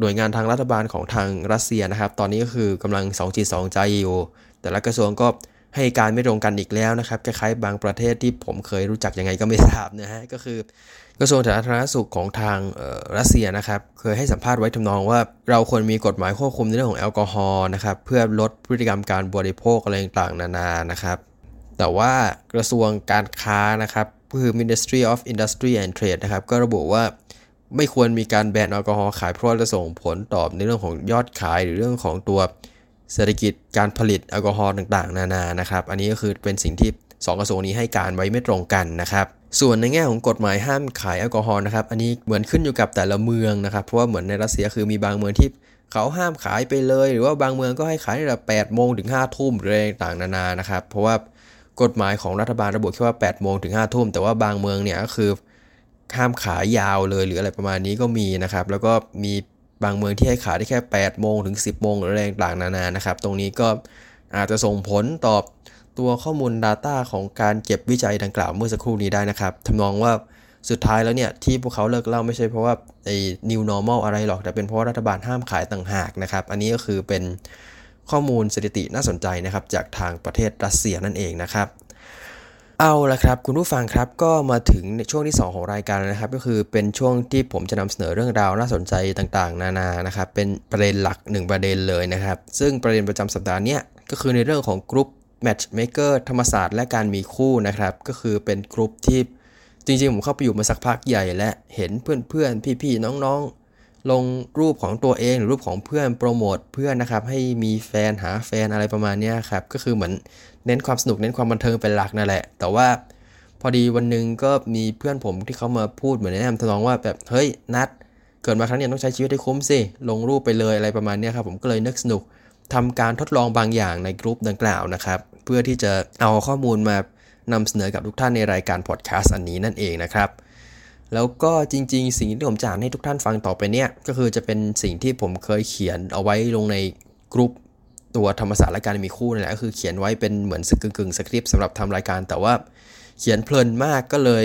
หน่วยงานทางรัฐบาลของทางรัสเซียนะครับ ตอนนี้ก็คือกำลัง2จิต2ใจอยู่ แต่ละกระทรวงก็ให้การไม่ตรงกันอีกแล้วนะครับคล้ายๆบางประเทศที่ผมเคยรู้จักยังไงก็ไม่ทราบนะฮะก็คือกระทรวงสาธารณสุขของทางรัสเซียนะครับเคยให้สัมภาษณ์ไว้ทำนองว่า เราควรมีกฎหมายควบคุมในเรื่องของแอลกอฮอล์นะครับเพื่อลดพฤติกรรมการบริโภคอะไรต่างๆ นานานะครับ แต่ว่ากระทรวงการค้านะครับคือ Ministry of Industry and Trade นะครับก็ระบุว่า ไม่ควรมีการแบนแอลกอฮอล์ขายเพราะจะส่งผลตอบในเรื่องของยอดขายหรือเรื่องของตัวเศรษฐกิจการผลิตแอลกอฮอล์ต่างๆ นานานะครับ อันนี้ก็คือเป็นสิ่งที่2กระทรวงนี้ให้การไว้ไม่ตรงกันนะครับ ส่วนในแง่ของกฎหมายห้ามขายแอลกอฮอล์นะครับ อันนี้เหมือนขึ้นอยู่กับแต่ละเมืองนะครับ เพราะว่าเหมือนในรัสเซียคือมีบางเมืองที่เขาห้ามขายไปเลย หรือว่าบางเมืองก็ให้ขายตั้งแต่แปดโมงถึงห้าทุ่มหรืออะไรต่างๆ นานานะครับ เพราะว่ากฎหมายของรัฐบาลระบุแค่ว่า8โมงถึง5ทุ่มแต่ว่าบางเมืองเนี่ยก็คือ ข้ามขายยาวเลยหรืออะไรประมาณนี้ก็มีนะครับ แล้วก็มีบางเมืองที่ให้ขายได้แค่ 8 โมงถึง 10 โมงหรืออะไรต่างๆนานานะครับ ตรงนี้ก็อาจจะส่งผลต่อตัวข้อมูล Data ของการเก็บวิจัยดังกล่าวเมื่อสักครู่นี้ได้นะครับทำนองว่าสุดท้ายแล้วเนี่ย ที่พวกเขาเลิกเล่าไม่ใช่เพราะว่าไอ้ new normal อะไรหรอก แต่เป็นเพราะรัฐบาลห้ามขายต่างหากนะครับ อันนี้ก็คือเป็นข้อมูลสถิติน่าสนใจนะครับ จากทางประเทศรัสเซียนั่นเองนะครับ เอาละครับคุณผู้ฟังครับก็มาถึงในช่วงที่ 2 ของรายการนะครับ ก็คือเป็นช่วงที่ผมจะนำเสนอเรื่องราวน่าสนใจต่างๆ นานานะครับเป็นประเด็นหลัก 1 ประเด็นเลยนะครับ ซึ่งประเด็นประจำสัปดาห์นี้ก็คือในเรื่องของกรุ๊ป matchmaker ธรรมศาสตร์และการมีคู่นะครับก็คือเป็นกรุ๊ปที่จริงๆ ผมเข้าไปอยู่มาสักพักใหญ่และเห็นเพื่อนๆ พี่ๆ น้องๆ ลงรูปของตัวเองหรือรูปของเพื่อนโปรโมทเพื่อนนะครับให้มีแฟนหาแฟนอะไรประมาณนี้ครับก็คือเหมือน เน้นความสนุกเน้นความบันเทิงเป็นหลักนั่นแหละ แต่ว่าพอดีวันหนึ่งก็มีเพื่อนผมที่เขามาพูดเหมือนแนะนำทำนองว่าแบบเฮ้ยนัด เกิดมาครั้งนี้ต้องใช้ชีวิตให้คุ้มสิลงรูปไปเลยอะไรประมาณนี้ครับผมก็เลยนึกสนุกทำการทดลองบางอย่างในกลุ่มดังกล่าวนะครับ เพื่อที่จะเอาข้อมูลมานำเสนอกับทุกท่านในรายการพอดแคสต์อันนี้นั่นเองนะครับ แล้วก็จริงๆ สิ่งที่ผมจะอ่านให้ทุกท่านฟังต่อไปเนี่ย ก็คือจะเป็นสิ่งที่ผมเคยเขียนเอาไว้ลงในกลุ่ม ตัวธรรมศาสตร์และการมีคู่นั่แหละก็คือเขียนไว้เป็นเหมือนสกึ่งกึ่งสคริปต์สำหรับทำรายการ แต่ว่าเขียนเพลินมากก็เลย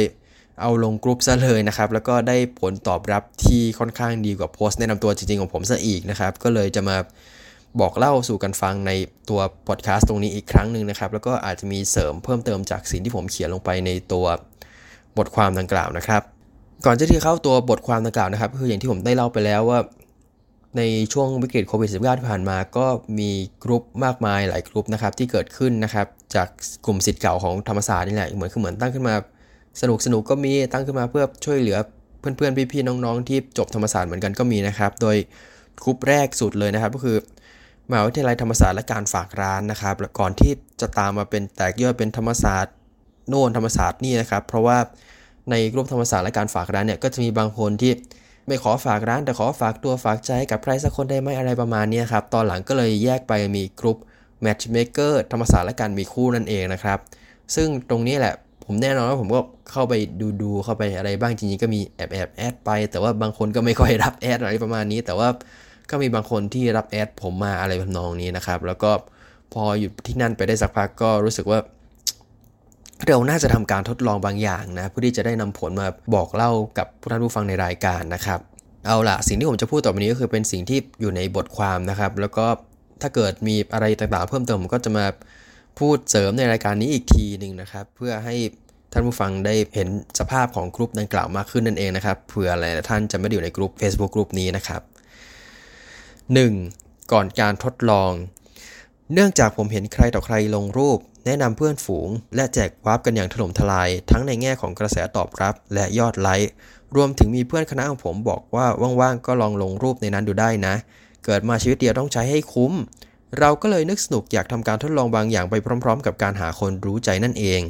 เอาลงกลุ่มซะเลยนะครับ แล้วก็ได้ผลตอบรับที่ค่อนข้างดีกว่าโพสต์แนะนำตัวจริงๆของผมซะอีกนะครับ ก็เลยจะมาบอกเล่าสู่กันฟังในตัวพอดแคสต์ตรงนี้อีกครั้งหนึ่งนะครับ แล้วก็อาจจะมีเสริมเพิ่มเติมจากสิ่งที่ผมเขียนลงไปในตัวบทความดังกล่าวนะครับ ก่อนจะที่เข้าตัวบทความดังกล่าวนะครับคืออย่างที่ผมได้เล่าไปแล้วว่า ในช่วงวิกฤตโควิด -19 ที่ผ่านมาก็มีกลุ่มมากมายหลายกลุ่มนะครับที่เกิดขึ้นนะครับจากกลุ่มสิทธิ์เก่าของธรรมศาสตร์นี่แหละเหมือนคือเหมือนตั้งขึ้นมาสนุกสนุกก็มีตั้งขึ้นมาเพื่อช่วยเหลือเพื่อนๆพี่ๆน้องๆ ที่จบธรรมศาสตร์เหมือนกันก็มีนะครับ โดยกลุ่มแรกสุดเลยนะครับ ก็คือมหาวิทยาลัยธรรมศาสตร์และการฝากร้านนะครับก่อนที่จะตามมาเป็นแตกย่อยเป็นธรรมศาสตร์โน่นธรรมศาสตร์นี่นะครับ เพราะว่าในกลุ่มธรรมศาสตร์และการฝากร้านเนี่ยก็จะมีบางคนที่ ไม่ขอฝากร้านแต่ขอฝากตัวฝากใจกับใครสักคนได้ไหมอะไรประมาณนี้ครับ ตอนหลังก็เลยแยกไปมีกลุ่ม Matchmaker ธรรมศาสตร์และการมีคู่นั่นเองนะครับ ซึ่งตรงนี้แหละผมแน่นอนว่าผมก็เข้าไปดูดูเข้าไปอะไรบ้างจริงๆก็มีแอบแอบแอดไป แต่ว่าบางคนก็ไม่ค่อยรับแอดอะไรประมาณนี้ แต่ว่าก็มีบางคนที่รับแอดผมมาอะไรทำนองนี้นะครับ แล้วก็พออยู่ที่นั่นไปได้สักพักก็รู้สึกว่า เราน่าจะทำการทดลองบางอย่างนะเพื่อที่จะได้นำผลมาบอกเล่ากับผู้ท่านผู้ฟังในรายการนะครับ เอาล่ะสิ่งที่ผมจะพูดต่อไปนี้ก็คือเป็นสิ่งที่อยู่ในบทความนะครับ แล้วก็ถ้าเกิดมีอะไรต่างๆ เพิ่มเติมผมก็จะมาพูดเสริมในรายการนี้อีกทีหนึ่งนะครับ เพื่อให้ท่านผู้ฟังได้เห็นสภาพของกลุ่มดังกล่าวมากขึ้นนั่นเองนะครับเผื่ออะไรท่านจะไม่ได้อยู่ในกลุ่ม Facebook กลุ่มนี้นะครับ 1. ก่อนการทดลอง เนื่องจากผมเห็นใครต่อใครลงรูป แนะนำเพื่อนฝูง และแจกวาร์ปกันอย่างถล่มทลาย ทั้งในแง่ของกระแสตอบรับ และยอดไลค์ รวมถึงมีเพื่อนคณะของผมบอกว่าว่างๆก็ลองลงรูปในนั้นดูได้นะ เกิดมาชีวิตเดียวต้องใช้ให้คุ้ม เราก็เลยนึกสนุกอยากทำการทดลองบางอย่างไปพร้อม ๆ กับการหาคนรู้ใจนั่นเอง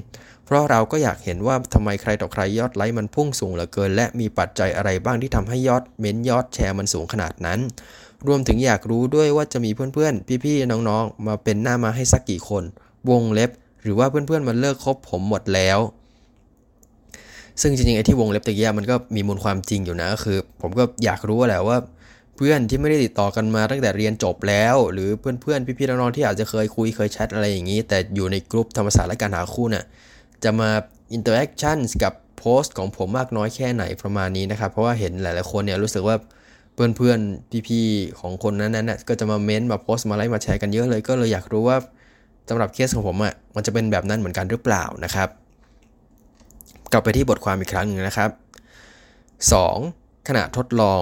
เพราะเราก็อยากเห็นว่าทำไมใครต่อใครยอดไลค์มันพุ่งสูงเหลือเกิน และมีปัจจัยอะไรบ้างที่ทำให้ยอดเม้นยอดแชร์มันสูงขนาดนั้นรวมถึงอยากรู้ด้วยว่าจะมีเพื่อนๆ พี่ๆ น้องๆ มาเป็นหน้าม้าให้สักกี่คน วงเล็บ หรือว่าเพื่อนๆมันเลิกคบผมหมดแล้ว ซึ่งจริงๆไอ้ที่วงเล็บตะกี้มันก็มีมูลความจริงอยู่นะก็คือ ผมก็อยากรู้แหละว่า เพื่อนที่ไม่ได้ติดต่อกันมาตั้งแต่เรียนจบแล้ว หรือเพื่อนๆพี่ๆน้องๆที่อาจจะเคยคุยเคยแชทอะไรอย่างนี้ แต่อยู่ในกลุ่มธรรมศาสตร์และการหาคู่น่ะจะมา interaction กับโพสต์ของผมมากน้อยแค่ไหนประมาณนี้นะครับ เพราะว่าเห็นหลายๆคนเนี่ยรู้สึกว่าเพื่อนๆ พี่ๆ ของคนนั้นๆน่ะก็จะมาเม้นมาโพสต์มาไลค์มาแชร์กันเยอะเลย ก็เลยอยากรู้ว่า สำหรับเคสของผมอะ่ะมันจะเป็นแบบนั้นเหมือนกันหรือเปล่านะครับ กลับไปที่บทความอีกครั้งหนึ่งนะครับ 2. ขณะทดลอง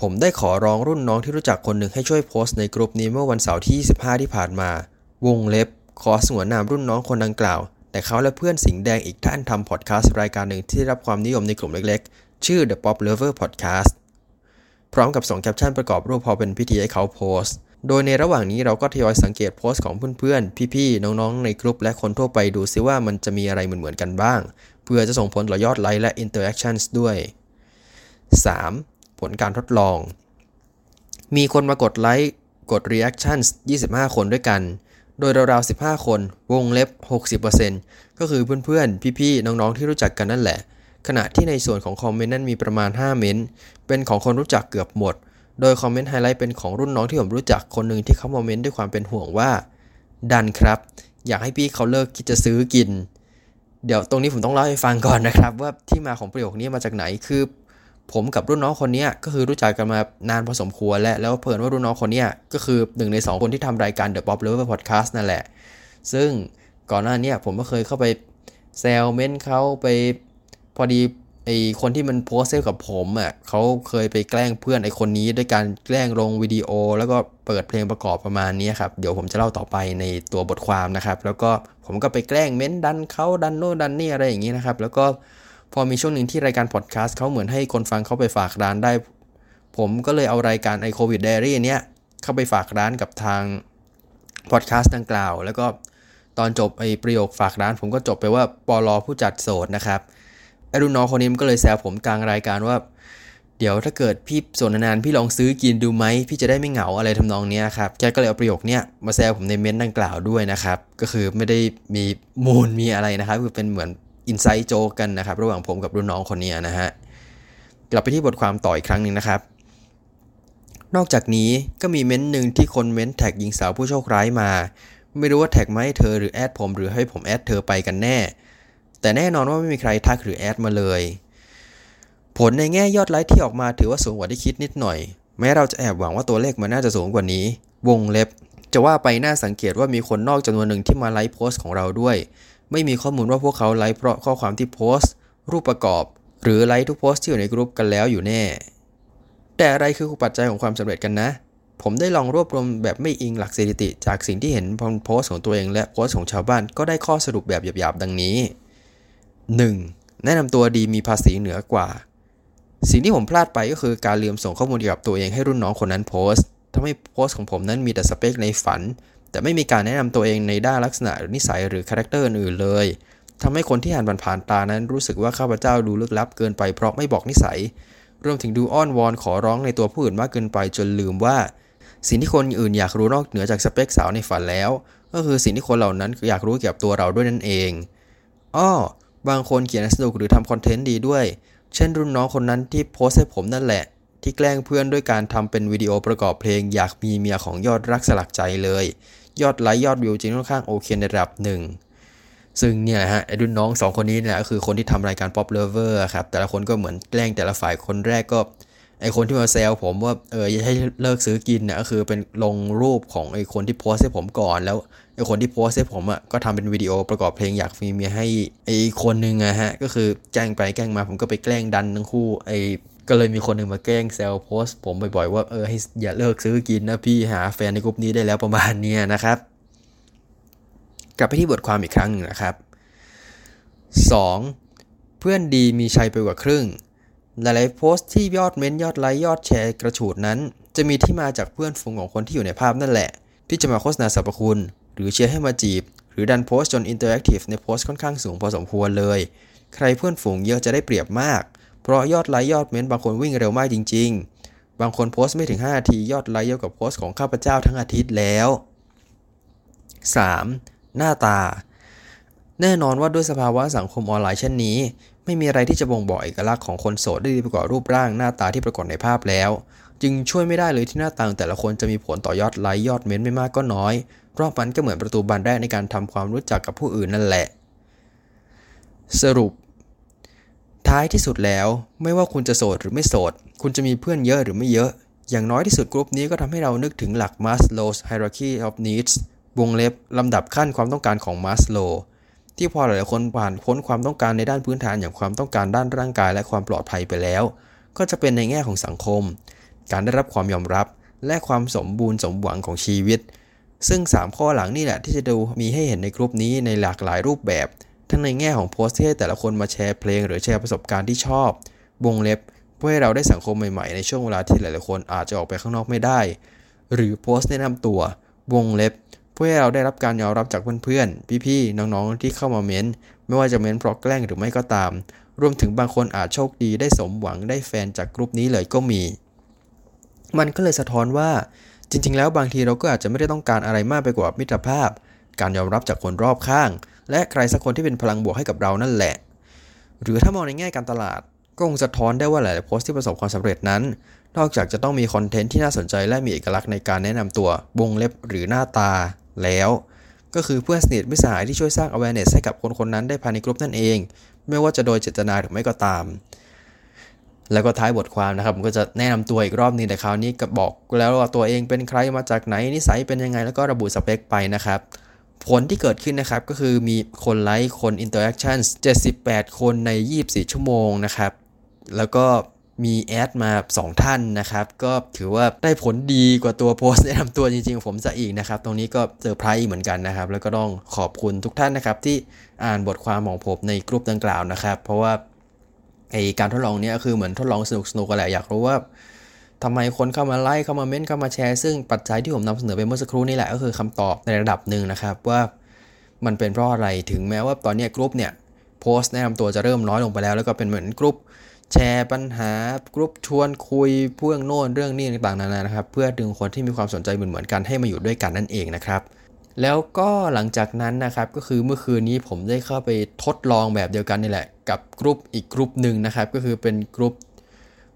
ผมได้ขอร้องรุ่นน้องที่รู้จักคนหนึ่งให้ช่วยโพสต์ในกลุ่มนี้เมื่อวันเสาร์ที่ 25 ที่ผ่านมา วงเล็บ ขอสงวนนามรุ่นน้องคนดังกล่าว แต่เขาและเพื่อนสิงแดงอีกท่านทำพอดแคสต์รายการหนึ่งที่รับความนิยมในกลุ่มเล็กๆ ชื่อ The Pop Lover Podcast พร้อมกับส่งแคปชั่นประกอบรูปพอเป็นพิธีให้เขาโพสต์ โดยในระหว่างนี้เราก็ทยอยสังเกตโพสต์ของเพื่อนๆ พี่ๆ น้องๆ ในกลุ่มและคนทั่วไปดูซิว่ามันจะมีอะไรเหมือนๆ กันบ้าง เพื่อจะส่งผลต่อยอดไลค์และ interaction ด้วย 3. ผลการทดลอง มีคนมากดไลค์กด reactions 25 คนด้วยกัน โดยราวๆ 15 คน วงเล็บ 60%ก็คือเพื่อนๆ พี่ๆ น้องๆ ที่รู้จักกันนั่นแหละ ขณะที่ในส่วนของคอมเมนต์นั้นมีประมาณ 5 เมนต์ เป็นของคนรู้จักเกือบหมด โดยคอมเมนต์ไฮไลท์เป็นของรุ่นน้องที่ผมรู้จักคนหนึ่งที่เขาคอมเมนต์ด้วยความเป็นห่วงว่า ดันครับ อยากให้พี่เขาเลิกคิดจะซื้อกิน เดี๋ยวตรงนี้ผมต้องเล่าให้ฟังก่อนนะครับ ว่าที่มาของประโยคนี้มาจากไหนคือ ผมกับรุ่นน้องคนนี้ก็คือรู้จักกันมานานพอสมควรและแล้วเผอิญว่ารุ่นน้องคนนี้ก็คือหนึ่งใน 2 คนที่ทำรายการ The Pop Lover Podcast นั่นแหละ ซึ่งก่อนหน้านี้ผมก็เคยเข้าไปแซลเมนเขาไปพอดี ไอคนที่มันโพสต์กับผมอะ่ะเขาเคยไปแกล้งเพื่อนไอคนนี้ด้วยการแกล้งลงวิดีโอ แล้วก็เปิดเพลงประกอบประมาณนี้ครับ เดี๋ยวผมจะเล่าต่อไปในตัวบทความนะครับ แล้วก็ผมก็ไปแกล้งเม้นดันเขาดันโน่ดันนี่อะไรอย่างนี้นะครับ แล้วก็พอมีช่วงหนึ่งที่รายการพอดแคสต์เขาเหมือนให้คนฟังเขาไปฝากร้านได้ ผมก็เลยเอารายการไอโควิดเดรี่เนี้ยเข้าไปฝากร้านกับทางพอดแคสต์ดังกล่าว แล้วก็ตอนจบไอประโยคฝากร้าน ผมก็จบไปว่าปอลอผู้จัดโสดนะครับ ไอรุ่นน้องคนนี้มันก็เลยแซวผมกลางรายการว่า เดี๋ยวถ้าเกิดพี่โสดนานพี่ลองซื้อกินดูไหมพี่จะได้ไม่เหงาอะไรทำนองนี้ครับแกก็เลยเอาประโยคนี้มาแซวผมในเม้นต์ดังกล่าวด้วยนะครับก็คือไม่ได้มีมูลมีอะไรนะครับคือเป็นเหมือน inside joke กันนะครับระหว่างผมกับรุ่นน้องคนนี้นะฮะกลับไปที่บทความต่ออีกครั้งหนึ่งนะครับ นอกจากนี้ก็มีเม้นต์หนึ่งที่คนเม้นแท็กหญิงสาวผู้โชคร้ายมา ไม่รู้ว่าแท็กมาให้เธอหรือแอดผมหรือให้ผมแอดเธอไปกันแน่ แต่แน่นอนว่าไม่มีใครทักหรือแอดมาเลย ผลในแง่ยอดไลค์ที่ออกมาถือว่าสูงกว่าที่คิดนิดหน่อย แม้เราจะแอบหวังว่าตัวเลขมันน่าจะสูงกว่านี้ วงเล็บ จะว่าไปน่าสังเกตว่ามีคนนอกจำนวนหนึ่งที่มาไลค์โพสต์ของเราด้วย ไม่มีข้อมูลว่าพวกเขาไลค์เพราะข้อความที่โพสต์ รูปประกอบ หรือไลค์ทุกโพสต์ที่อยู่ในกลุ่มกันแล้วอยู่แน่ แต่อะไรคือปัจจัยของความสำเร็จกันนะผมได้ลองรวบรวมแบบไม่อิงหลักสถิติ จากสิ่งที่เห็นพอโพสต์ของตัวเองและโพสต์ของชาวบ้านก็ได้ข้อสรุปแบบหยาบๆ ดังนี้ 1. แนะนำตัวดีมีภาษีเหนือกว่า สิ่งที่ผมพลาดไปก็คือการลืมส่งข้อมูลเกี่ยวกับตัวเองให้รุ่นน้องคนนั้นโพสต์ทำให้โพสต์ของผมนั้นมีแต่สเปคในฝัน แต่ไม่มีการแนะนำตัวเองในด้านลักษณะหรือนิสัยหรือ character อื่นเลยทำให้คนที่อ่านผ่านตานั้นรู้สึกว่าข้าพเจ้าดูลึกลับเกินไปเพราะไม่บอกนิสัย รวมถึงดูอ้อนวอนขอร้องในตัวผู้อื่นมากเกินไปจนลืมว่า สิ่งที่คนอื่นอยากรู้นอกเหนือจากสเปคสาวในฝันแล้ว ก็คือสิ่งที่คนเหล่านั้นอยากรู้เกี่ยวกับตัวเราด้วยนั่นเองอ้อ บางคนเขียนสนุกหรือทำคอนเทนต์ดีด้วย เช่นรุ่นน้องคนนั้นที่โพสให้ผมนั่นแหละ ที่แกล้งเพื่อนด้วยการทำเป็นวิดีโอประกอบเพลงอยากมีเมียของยอดรักสลักใจเลย ยอดไลค์ยอดวิวจริงค่อนข้างโอเคในระดับหนึ่งซึ่งเนี่ยฮะไอรุ่นน้องสองคนนี้เนี่ยก็คือคนที่ทำรายการ Pop Lover ครับแต่ละคนก็เหมือนแกล้งแต่ละฝ่ายคนแรกก็ไอคนที่มาแซวผมว่าเออให้เลิกซื้อกินนี่ยก็คือเป็นลงรูปของไอคนที่โพสให้ผมก่อนแล้ว คนที่โพสให้ผมอะก็ทำเป็นวิดีโอประกอบเพลงอยากมีเมียให้ไอคนหนึ่งอะฮะก็คือแกล้งไปแกล้งมาผมก็ไปแกล้งดันทั้งคู่ไอก็เลยมีคนหนึ่งมาแกล้งแซวโพสผมบ่อยๆว่าเออให้อย่าเลิกซื้อกินนะพี่หาแฟนในกลุ่มนี้ได้แล้วประมาณนี้นะครับ กลับไปที่บทความอีกครั้งหนึ่งนะครับ 2. เพื่อนดีมีชัยไปกว่าครึ่ง หลายๆโพสต์ที่ยอดเม้นยอดไลค์ยอดแชร์กระฉูดนั้น จะมีที่มาจากเพื่อนฝูงของคนที่อยู่ในภาพนั่นแหละ ที่จะมาโฆษณาสรรพคุณ หรือเชียร์ให้มาจีบ หรือดันโพสต์จน interactive ในโพสต์ค่อนข้างสูงพอสมควรเลย ใครเพื่อนฝูงเยอะจะได้เปรียบมาก เพราะยอดไลค์ยอดเม้นบางคนวิ่งเร็วมากจริง ๆ บางคนโพสต์ไม่ถึง5นาทียอดไลค์เยอะกว่าโพสต์ของข้าพเจ้าทั้งอาทิตย์แล้ว 3. หน้าตา แน่นอนว่าด้วยสภาวะสังคมออนไลน์เช่นนี้ ไม่มีอะไรที่จะบ่งบอกเอกลักษณ์ของคนโสดได้ดีไปกว่ารูปร่างหน้าตาที่ปรากฏในภาพแล้ว จึงช่วยไม่ได้เลยที่หน้าตาแต่ละคนจะมีผลต่อยอดไลค์ยอดเม้นไม่มากก็น้อย เพราะมันก็เหมือนประตูบานแรกในการทำความรู้จักกับผู้อื่นนั่นแหละ สรุป ท้ายที่สุดแล้ว ไม่ว่าคุณจะโสดหรือไม่โสด คุณจะมีเพื่อนเยอะหรือไม่เยอะ อย่างน้อยที่สุดกลุ่มนี้ก็ทำให้เรานึกถึงหลัก Maslow's hierarchy of needs วงเล็บลำดับขั้นความต้องการของ Maslow ที่พอหลายคนผ่านพ้นความต้องการในด้านพื้นฐานอย่างความต้องการด้านร่างกายและความปลอดภัยไปแล้ว ก็จะเป็นในแง่ของสังคม การได้รับความยอมรับ และความสมบูรณ์สมหวังของชีวิต ซึ่ง 3 ข้อหลังนี่แหละที่จะดูมีให้เห็นในกลุ่มนี้ในหลากหลายรูปแบบ ทั้งในแง่ของโพสต์ที่แต่ละคนมาแชร์เพลง หรือแชร์ประสบการณ์ที่ชอบ วงเล็บเพื่อให้เราได้สังคมใหม่ๆ ในช่วงเวลาที่หลายๆคนอาจจะออกไปข้างนอกไม่ได้ หรือโพสต์แนะนำตัว วงเล็บ เพื่อให้เราได้รับการยอมรับจากเพื่อนๆ พี่ๆ น้องๆ ที่เข้ามาเม้น ไม่ว่าจะเม้นเพราะแกล้งหรือไม่ก็ตาม รวมถึงบางคนอาจโชคดีได้สมหวังได้แฟนจากกลุ่มนี้เลยก็มี มันก็เลยสะท้อนว่า จริง ๆ แล้วบางทีเราก็อาจจะไม่ได้ต้องการอะไรมากไปกว่ามิตรภาพ การยอมรับจากคนรอบข้าง และใครสักคนที่เป็นพลังบวกให้กับเรานั่นแหละ หรือถ้ามองในแง่การตลาด ก็คงสะท้อนได้ว่าหลายโพสต์ที่ประสบความสำเร็จนั้น นอกจากจะต้องมีคอนเทนต์ที่น่าสนใจและมีเอกลักษณ์ในการแนะนำตัววงเล็บหรือหน้าตาแล้ว ก็คือเพื่อนสนิทมิสหายที่ช่วยสร้าง awareness ให้กับคนคนนั้นได้ภายในกลุ่มนั่นเอง ไม่ว่าจะโดยเจตนาหรือไม่ก็ตาม แล้วก็ท้ายบทความนะครับผมก็จะแนะนำตัวอีกรอบนึงแต่คราวนี้ก็บอกแล้วว่าตัวเองเป็นใครมาจากไหนนิสัยเป็นยังไง แล้วก็ระบุสเปคไปนะครับผลที่เกิดขึ้นนะครับก็คือมีคนไลค์คน interactions 78 คนใน 24 ชั่วโมงนะครับ แล้วก็มีแอดมา 2 ท่านนะครับ ก็ถือว่าได้ผลดีกว่าตัวโพสต์แนะนำตัวจริงๆ ผมจะอีกนะครับ ตรงนี้ก็เซอร์ไพรส์เหมือนกันนะครับ แล้วก็ต้องขอบคุณทุกท่านนะครับ ที่อ่านบทความของผมในกลุ่มดังกล่าวนะครับ เพราะว่า ไอการทดลองนี้คือเหมือนทดลองสนุกสนุกกันแหละอยากรู้ว่าทำไมคนเข้ามาไลค์เข้ามาเม้นเข้ามาแชร์ ซึ่งปัจจัยที่ผมนำเสนอไปเมื่อสักครู่นี่แหละก็คือคำตอบในระดับหนึ่งนะครับว่ามันเป็นเพราะอะไรถึงแม้ว่าตอนนี้กลุ่มเนี่ยโพสต์แนะนำตัวจะเริ่มน้อยลงไปแล้ว แล้วก็เป็นเหมือนกลุ่มแชร์ปัญหากรุ๊ปชวนคุยเรื่องโน่นเรื่องนี้ต่างๆนานานะครับ เพื่อดึงคนที่มีความสนใจเหมือนเหมือนกันให้มาอยู่ด้วยกันนั่นเองนะครับ แล้วก็หลังจากนั้นนะครับก็คือเมื่อคืนนี้ผมได้เข้าไปทดลองแบบเดียวกันนี่แหละ กับกรุ๊ปอีกกรุ๊ปหนึ่งนะครับ ก็คือเป็นกรุ๊ป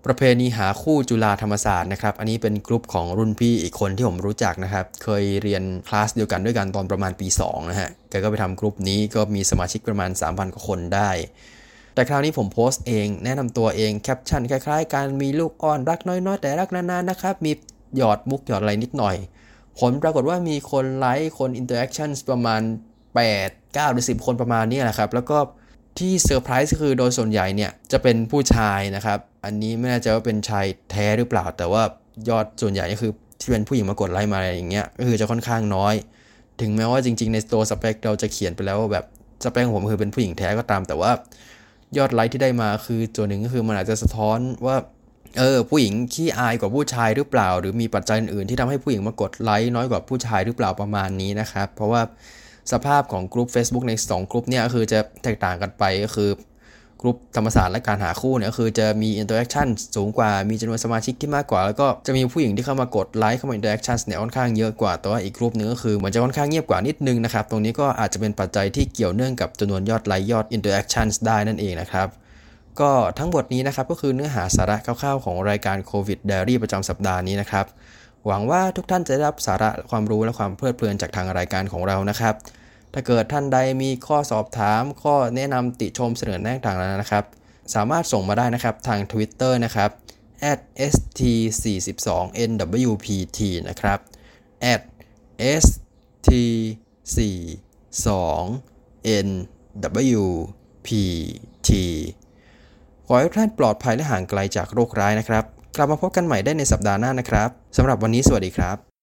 ประเพณีหาคู่จุฬาธรรมศาสตร์นะครับ อันนี้เป็นกลุ่มของรุ่นพี่อีกคนที่ผมรู้จักนะครับ เคยเรียนคลาสเดียวกันด้วยกันตอนประมาณปี2นะฮะ แกก็ไปทำกลุ่มนี้ก็มีสมาชิกประมาณ 3,000กว่าคนได้ แต่คราวนี้ผมโพสต์เอง แนะนำตัวเองแคปชั่นคล้ายๆ การมีลูกอ่อนรักน้อยๆแต่รักนานๆนะครับ มีหยอดมุกหยอดอะไรนิดหน่อย ผลปรากฏว่ามีคนไลค์คน interaction ประมาณ 8 9 หรือ 10 คนประมาณนี้แหละครับ แล้วก็ที่เซอร์ไพรส์คือโดยส่วนใหญ่เนี่ย จะเป็นผู้ชายนะครับ อันนี้ไม่แน่ใจว่าเป็นชายแท้หรือเปล่า แต่ว่ายอดส่วนใหญ่ก็คือที่เป็นผู้หญิงมากดไลค์มาอะไรอย่างเงี้ยก็คือจะค่อนข้างน้อย ถึงแม้ว่าจริง ๆ ในตัวสเปคเราจะเขียนไปแล้วว่าแบบสเปคของผมคือเป็นผู้หญิงแท้ก็ตาม แต่ว่ายอดไลค์ที่ได้มาคือส่วนหนึ่งก็คือมันอาจจะสะท้อนว่า เออผู้หญิงขี้อายกว่าผู้ชายหรือเปล่า หรือมีปัจจัยอื่นที่ทำให้ผู้หญิงมากดไลค์น้อยกว่าผู้ชายหรือเปล่าประมาณนี้นะครับ เพราะว่าสภาพของกลุ่ม Facebook ใน2กลุ่มเนี่ยคือจะแตกต่างกันไปก็คือกลุ่มธรรมศาสตร์และการหาคู่เนี่ยก็คือจะมี interaction สูงกว่ามีจำนวนสมาชิกที่มากกว่า แล้วก็จะมีผู้หญิงที่เข้ามากดไลค์เข้ามา interaction เนี่ยค่อนข้างเยอะกว่าแต่ว่าอีกกลุ่มนึงก็คือเหมือนจะค่อนข้างเงียบกว่านิดนึงนะครับตรงนี้ก็อาจจะเป็นปัจจัยที่เกี่ยวเนื่องกับจำนวนยอดไลค์ยอด interaction ได้นั่นเองนะครับ ก็ทั้งหมดนี้นะครับก็คือเนื้อหาสาระคร่าวๆของรายการ COVID Diary ประจำสัปดาห์นี้นะครับ หวังว่าทุกท่านจะได้รับสาระความรู้และความเพลิดเพลินจากทางรายการของเรานะครับ ถ้าเกิดท่านใดมีข้อสอบถาม ข้อแนะนำติชมเสนอแนะต่างๆนะครับ สามารถส่งมาได้นะครับทาง Twitter นะครับ @st42nwpt นะครับ @st42nwpt ขอให้ท่านปลอดภัยและห่างไกลจากโรคร้ายนะครับ กลับมาพบกันใหม่ได้ในสัปดาห์หน้านะครับสำหรับวันนี้สวัสดีครับ